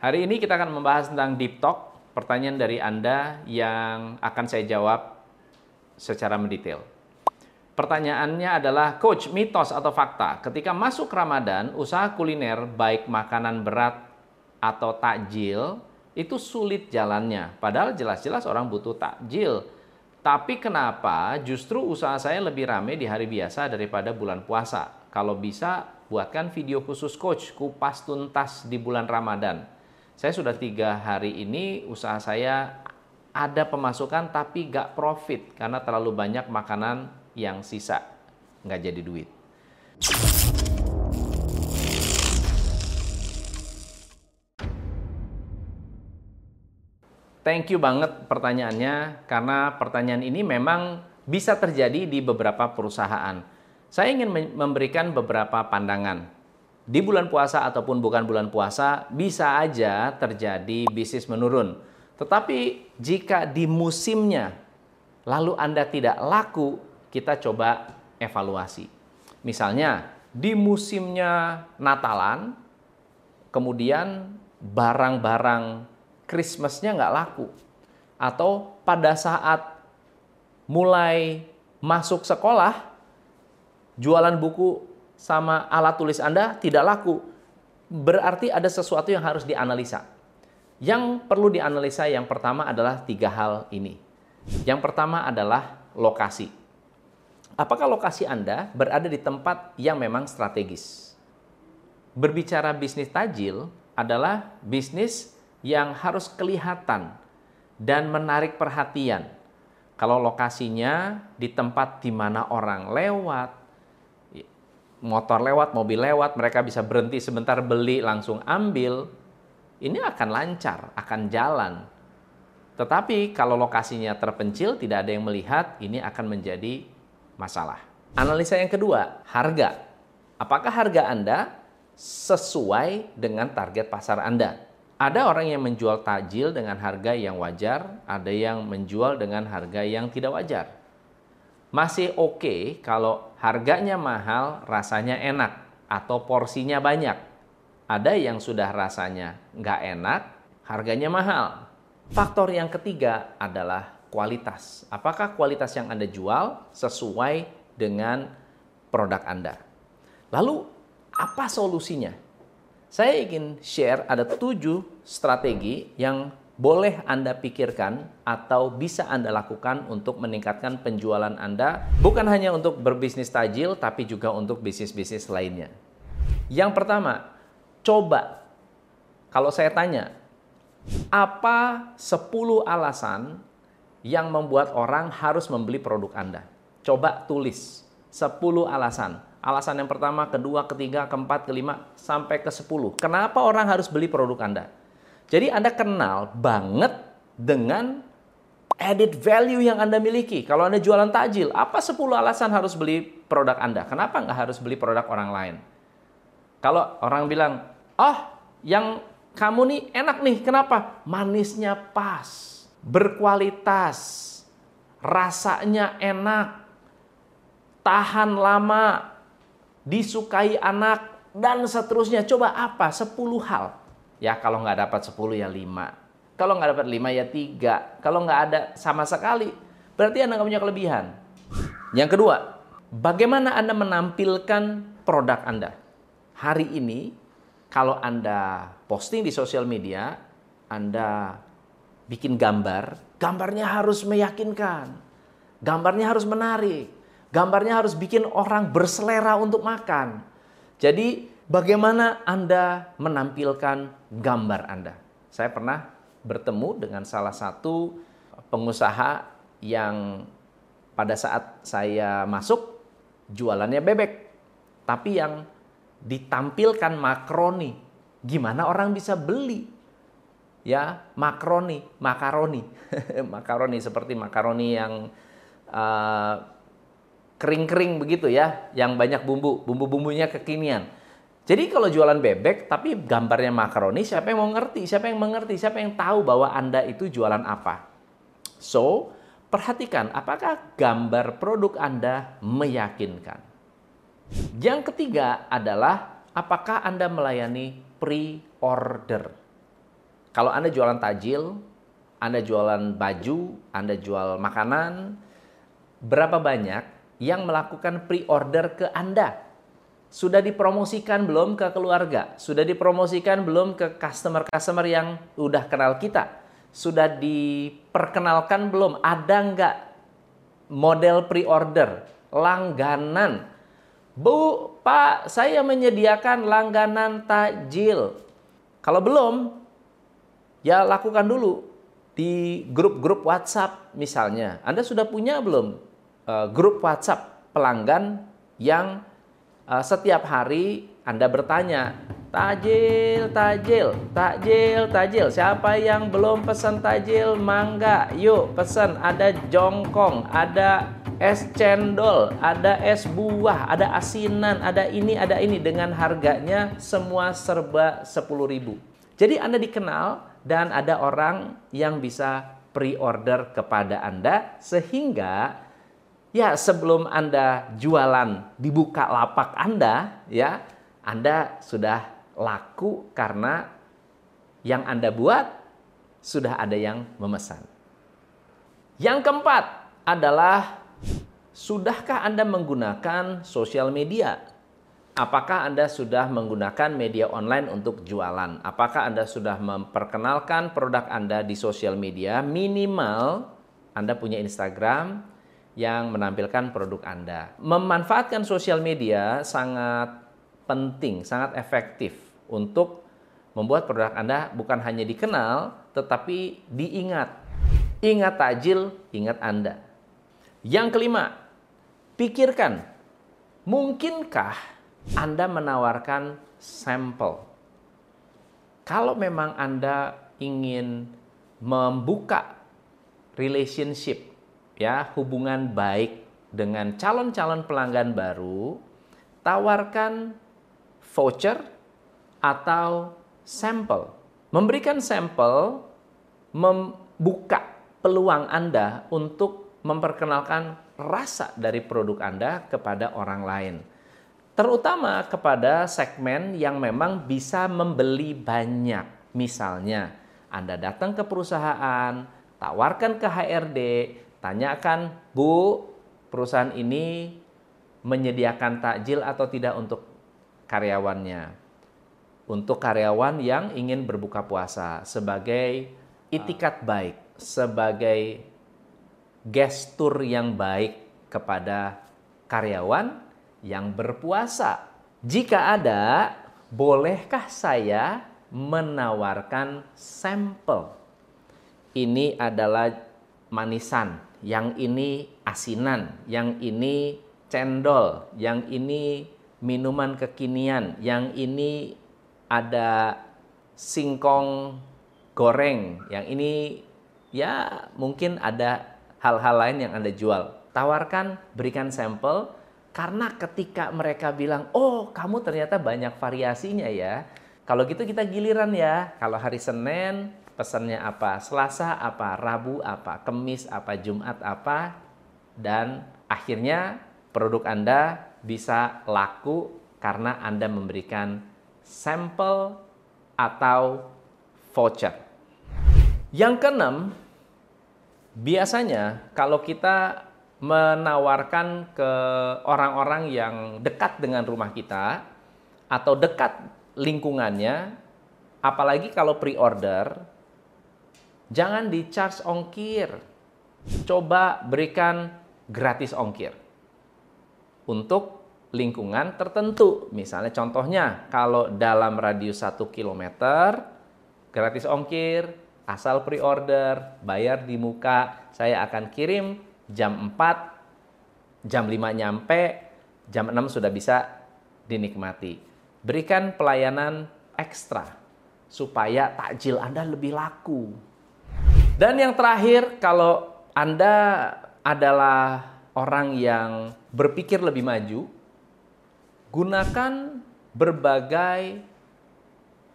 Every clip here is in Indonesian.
Hari ini kita akan membahas tentang deep talk, pertanyaan dari Anda yang akan saya jawab secara mendetail. Pertanyaannya adalah, Coach, mitos atau fakta, ketika masuk Ramadan, usaha kuliner baik makanan berat atau takjil, itu sulit jalannya. Padahal jelas-jelas orang butuh takjil. Tapi kenapa justru usaha saya lebih rame di hari biasa daripada bulan puasa? Kalau bisa, buatkan video khusus coach kupas tuntas di bulan Ramadan saya sudah tiga hari ini usaha saya ada pemasukan tapi gak profit karena terlalu banyak makanan yang sisa nggak jadi duit. Thank you banget pertanyaannya karena pertanyaan ini memang bisa terjadi di beberapa perusahaan. Saya ingin memberikan beberapa pandangan di bulan puasa ataupun bukan bulan puasa bisa aja terjadi bisnis menurun. Tetapi jika di musimnya lalu Anda tidak laku, kita coba evaluasi. Misalnya di musimnya Natalan, kemudian barang-barang Christmasnya nggak laku. Atau pada saat mulai masuk sekolah, jualan buku sama alat tulis Anda tidak laku, berarti ada sesuatu yang harus dianalisa. Yang perlu dianalisa yang pertama adalah tiga hal ini. Yang pertama adalah lokasi. Apakah lokasi Anda berada di tempat yang memang strategis? Berbicara bisnis tajil adalah bisnis yang harus kelihatan dan menarik perhatian. Kalau lokasinya di tempat di mana orang lewat, motor lewat, mobil lewat, mereka bisa berhenti sebentar beli langsung ambil, ini akan lancar, akan jalan. Tetapi kalau lokasinya terpencil, tidak ada yang melihat, ini akan menjadi masalah. Analisa yang kedua, harga. Apakah harga Anda sesuai dengan target pasar Anda? Ada orang yang menjual tajil dengan harga yang wajar, ada yang menjual dengan harga yang tidak wajar masih oke okay kalau harganya mahal, rasanya enak, atau porsinya banyak. Ada yang sudah rasanya nggak enak, harganya mahal. Faktor yang ketiga adalah kualitas. Apakah kualitas yang Anda jual sesuai dengan produk Anda? Lalu, apa solusinya? Saya ingin share ada tujuh strategi yang boleh Anda pikirkan atau bisa Anda lakukan untuk meningkatkan penjualan Anda, bukan hanya untuk berbisnis tajil, tapi juga untuk bisnis-bisnis lainnya. Yang pertama, coba kalau saya tanya, apa 10 alasan yang membuat orang harus membeli produk Anda? Coba tulis 10 alasan. Alasan yang pertama, kedua, ketiga, keempat, kelima, sampai ke 10. Kenapa orang harus beli produk Anda? Jadi Anda kenal banget dengan added value yang Anda miliki. Kalau Anda jualan takjil, apa 10 alasan harus beli produk Anda? Kenapa nggak harus beli produk orang lain? Kalau orang bilang, oh yang kamu nih enak nih, kenapa? Manisnya pas, berkualitas, rasanya enak, tahan lama, disukai anak, dan seterusnya. Coba apa? 10 hal Ya kalau nggak dapat 10 ya 5. Kalau nggak dapat 5 ya 3. Kalau nggak ada sama sekali, berarti Anda nggak punya kelebihan. Yang kedua, bagaimana Anda menampilkan produk Anda? Hari ini, kalau Anda posting di sosial media, Anda bikin gambar, gambarnya harus meyakinkan. Gambarnya harus menarik. Gambarnya harus bikin orang berselera untuk makan. Jadi bagaimana Anda menampilkan gambar Anda. Saya pernah bertemu dengan salah satu pengusaha yang pada saat saya masuk jualannya bebek, tapi yang ditampilkan makroni. Gimana orang bisa beli? Ya, makroni, makaroni. makaroni seperti makaroni yang uh, kering-kering begitu ya, yang banyak bumbu, bumbu-bumbunya kekinian. Jadi kalau jualan bebek tapi gambarnya makaroni, siapa yang mau ngerti? Siapa yang mengerti? Siapa yang tahu bahwa Anda itu jualan apa? So, perhatikan apakah gambar produk Anda meyakinkan. Yang ketiga adalah apakah Anda melayani pre-order. Kalau Anda jualan tajil, Anda jualan baju, Anda jual makanan, berapa banyak yang melakukan pre-order ke Anda? Sudah dipromosikan belum ke keluarga? Sudah dipromosikan belum ke customer-customer yang udah kenal kita? Sudah diperkenalkan belum? Ada nggak model pre-order, langganan? Bu, Pak, saya menyediakan langganan takjil. Kalau belum, ya lakukan dulu di grup-grup WhatsApp misalnya. Anda sudah punya belum uh, grup WhatsApp pelanggan yang uh, setiap hari Anda bertanya, tajil, tajil, tajil, tajil. Siapa yang belum pesan tajil, mangga, yuk pesan. Ada jongkong, ada es cendol, ada es buah, ada asinan, ada ini, ada ini dengan harganya semua serba 10.000. Jadi Anda dikenal dan ada orang yang bisa pre-order kepada Anda sehingga ya sebelum Anda jualan dibuka lapak Anda ya Anda sudah laku karena yang Anda buat sudah ada yang memesan. Yang keempat adalah sudahkah Anda menggunakan sosial media Apakah Anda sudah menggunakan media online untuk jualan? Apakah Anda sudah memperkenalkan produk Anda di sosial media? Minimal Anda punya Instagram yang menampilkan produk Anda. Memanfaatkan sosial media sangat penting, sangat efektif untuk membuat produk Anda bukan hanya dikenal, tetapi diingat. Ingat takjil, ingat Anda. Yang kelima, pikirkan, mungkinkah anda menawarkan sampel. Kalau memang Anda ingin membuka relationship ya, hubungan baik dengan calon-calon pelanggan baru, tawarkan voucher atau sampel. Memberikan sampel membuka peluang Anda untuk memperkenalkan rasa dari produk Anda kepada orang lain terutama kepada segmen yang memang bisa membeli banyak. Misalnya, Anda datang ke perusahaan, tawarkan ke HRD, tanyakan, "Bu, perusahaan ini menyediakan takjil atau tidak untuk karyawannya?" Untuk karyawan yang ingin berbuka puasa sebagai itikat baik, sebagai gestur yang baik kepada karyawan yang berpuasa. Jika ada, bolehkah saya menawarkan sampel? Ini adalah manisan, yang ini asinan, yang ini cendol, yang ini minuman kekinian, yang ini ada singkong goreng, yang ini ya mungkin ada hal-hal lain yang Anda jual. Tawarkan, berikan sampel, karena ketika mereka bilang, oh kamu ternyata banyak variasinya ya. Kalau gitu kita giliran ya. Kalau hari Senin pesannya apa, Selasa apa, Rabu apa, Kemis apa, Jumat apa. Dan akhirnya produk Anda bisa laku karena Anda memberikan sampel atau voucher. Yang keenam, biasanya kalau kita menawarkan ke orang-orang yang dekat dengan rumah kita atau dekat lingkungannya, apalagi kalau pre-order, jangan di charge ongkir. Coba berikan gratis ongkir untuk lingkungan tertentu. Misalnya contohnya, kalau dalam radius 1 km, gratis ongkir, asal pre-order, bayar di muka, saya akan kirim jam 4, jam 5 nyampe, jam 6 sudah bisa dinikmati. Berikan pelayanan ekstra supaya takjil Anda lebih laku. Dan yang terakhir, kalau Anda adalah orang yang berpikir lebih maju, gunakan berbagai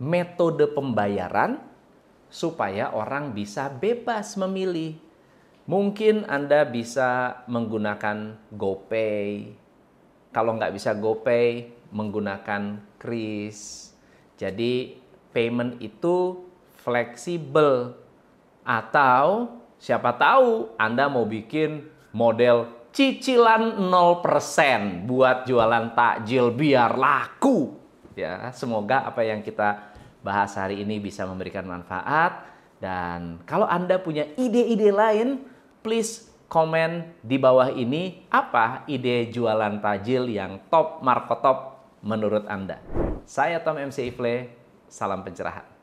metode pembayaran supaya orang bisa bebas memilih Mungkin Anda bisa menggunakan GoPay. Kalau nggak bisa GoPay, menggunakan Kris. Jadi payment itu fleksibel. Atau siapa tahu Anda mau bikin model cicilan 0% buat jualan takjil biar laku. Ya, semoga apa yang kita bahas hari ini bisa memberikan manfaat dan kalau Anda punya ide-ide lain, please komen di bawah ini apa ide jualan tajil yang top markotop menurut Anda. Saya Tom MC Ifle, salam pencerahan.